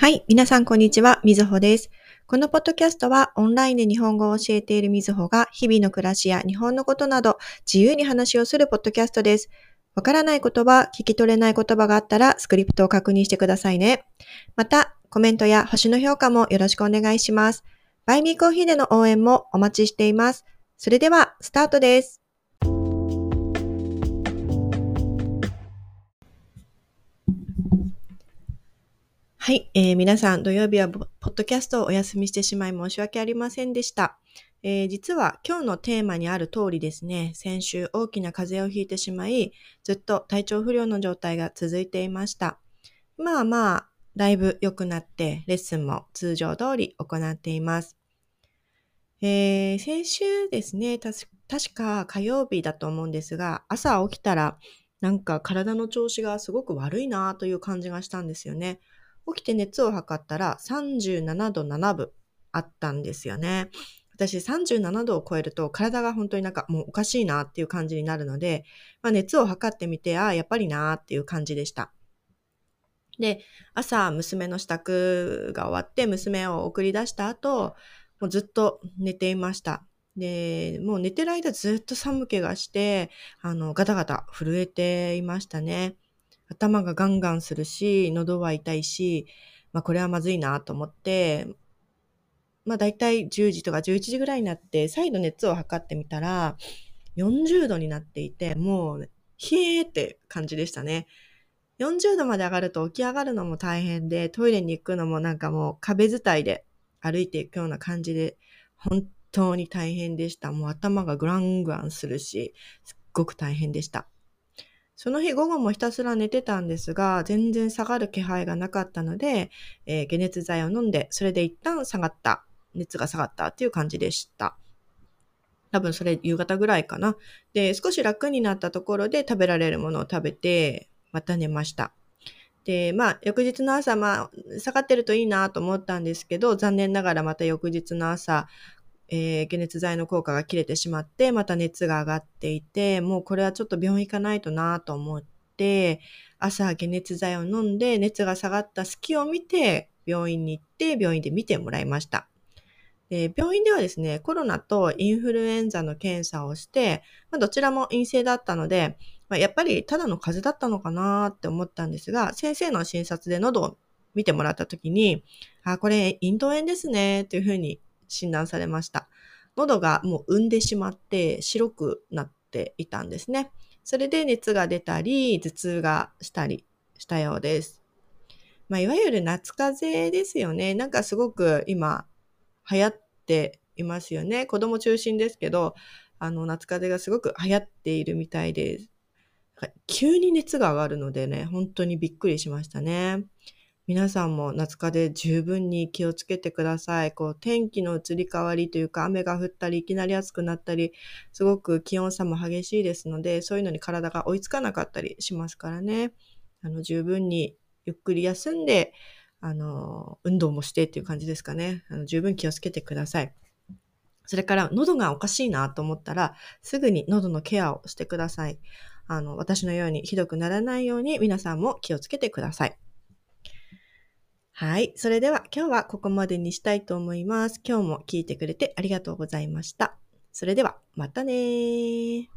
はい。皆さん、こんにちは。みずほです。このポッドキャストは、オンラインで日本語を教えているみずほが、日々の暮らしや日本のことなど、自由に話をするポッドキャストです。わからない言葉、聞き取れない言葉があったら、スクリプトを確認してくださいね。また、コメントや星の評価もよろしくお願いします。バイミーコーヒーでの応援もお待ちしています。それでは、スタートです。はい、えー、皆さん土曜日はポッドキャストをお休みしてしまい申し訳ありませんでした。えー、実は今日のテーマにある通りですね、先週大きな風邪をひいてしまい、ずっと体調不良の状態が続いていました。まあまあ、だいぶ良くなって、レッスンも通常通り行っています。えー、先週ですね、確か火曜日だと思うんですが、朝起きたら、なんか体の調子がすごく悪いなという感じがしたんですよね。起きて熱を測ったら37度7分あったんですよね。私37度を超えると体が本当になんかもうおかしいなっていう感じになるので、まあ、熱を測ってみて、ああ、やっぱりなっていう感じでした。で、朝娘の支度が終わって娘を送り出した後、もうずっと寝ていました。で、もう寝てる間ずっと寒気がして、あの、ガタガタ震えていましたね。頭がガンガンするし、喉は痛いし、まあこれはまずいなと思って、まあ大体10時とか11時ぐらいになって再度熱を測ってみたら40度になっていて、もう、冷えーって感じでしたね。40度まで上がると起き上がるのも大変で、トイレに行くのもなんかもう壁伝いで歩いていくような感じで、本当に大変でした。もう頭がグラングランするし、すっごく大変でした。その日午後もひたすら寝てたんですが、全然下がる気配がなかったので、えー、解熱剤を飲んで、それで一旦下がった、熱が下がったっていう感じでした。多分それ夕方ぐらいかな。で、少し楽になったところで食べられるものを食べて、また寝ました。で、まあ、翌日の朝、まあ、下がってるといいなと思ったんですけど、残念ながらまた翌日の朝、えー、解熱剤の効果が切れてしまって、また熱が上がっていて、もうこれはちょっと病院行かないとなと思って、朝解熱剤を飲んで熱が下がった隙を見て、病院に行って病院で見てもらいました。で病院ではですね、コロナとインフルエンザの検査をして、まあ、どちらも陰性だったので、まあ、やっぱりただの風邪だったのかなって思ったんですが、先生の診察で喉を見てもらった時に、あ、これ、咽頭炎ですね、というふうに診断されました。喉がもう産んでしまって白くなっていたんですね。それで熱が出たり、頭痛がしたりしたようです。まあ、いわゆる夏風邪ですよね。なんかすごく今流行っていますよね。子供中心ですけど、あの夏風邪がすごく流行っているみたいです。急に熱が上がるのでね、本当にびっくりしましたね。皆さんも夏風邪十分に気をつけてください。こう、天気の移り変わりというか、雨が降ったり、いきなり暑くなったり、すごく気温差も激しいですので、そういうのに体が追いつかなかったりしますからね。あの、十分にゆっくり休んで、あの、運動もしてっていう感じですかね。あの十分気をつけてください。それから、喉がおかしいなと思ったら、すぐに喉のケアをしてください。あの、私のようにひどくならないように皆さんも気をつけてください。はい。それでは今日はここまでにしたいと思います。今日も聞いてくれてありがとうございました。それではまたね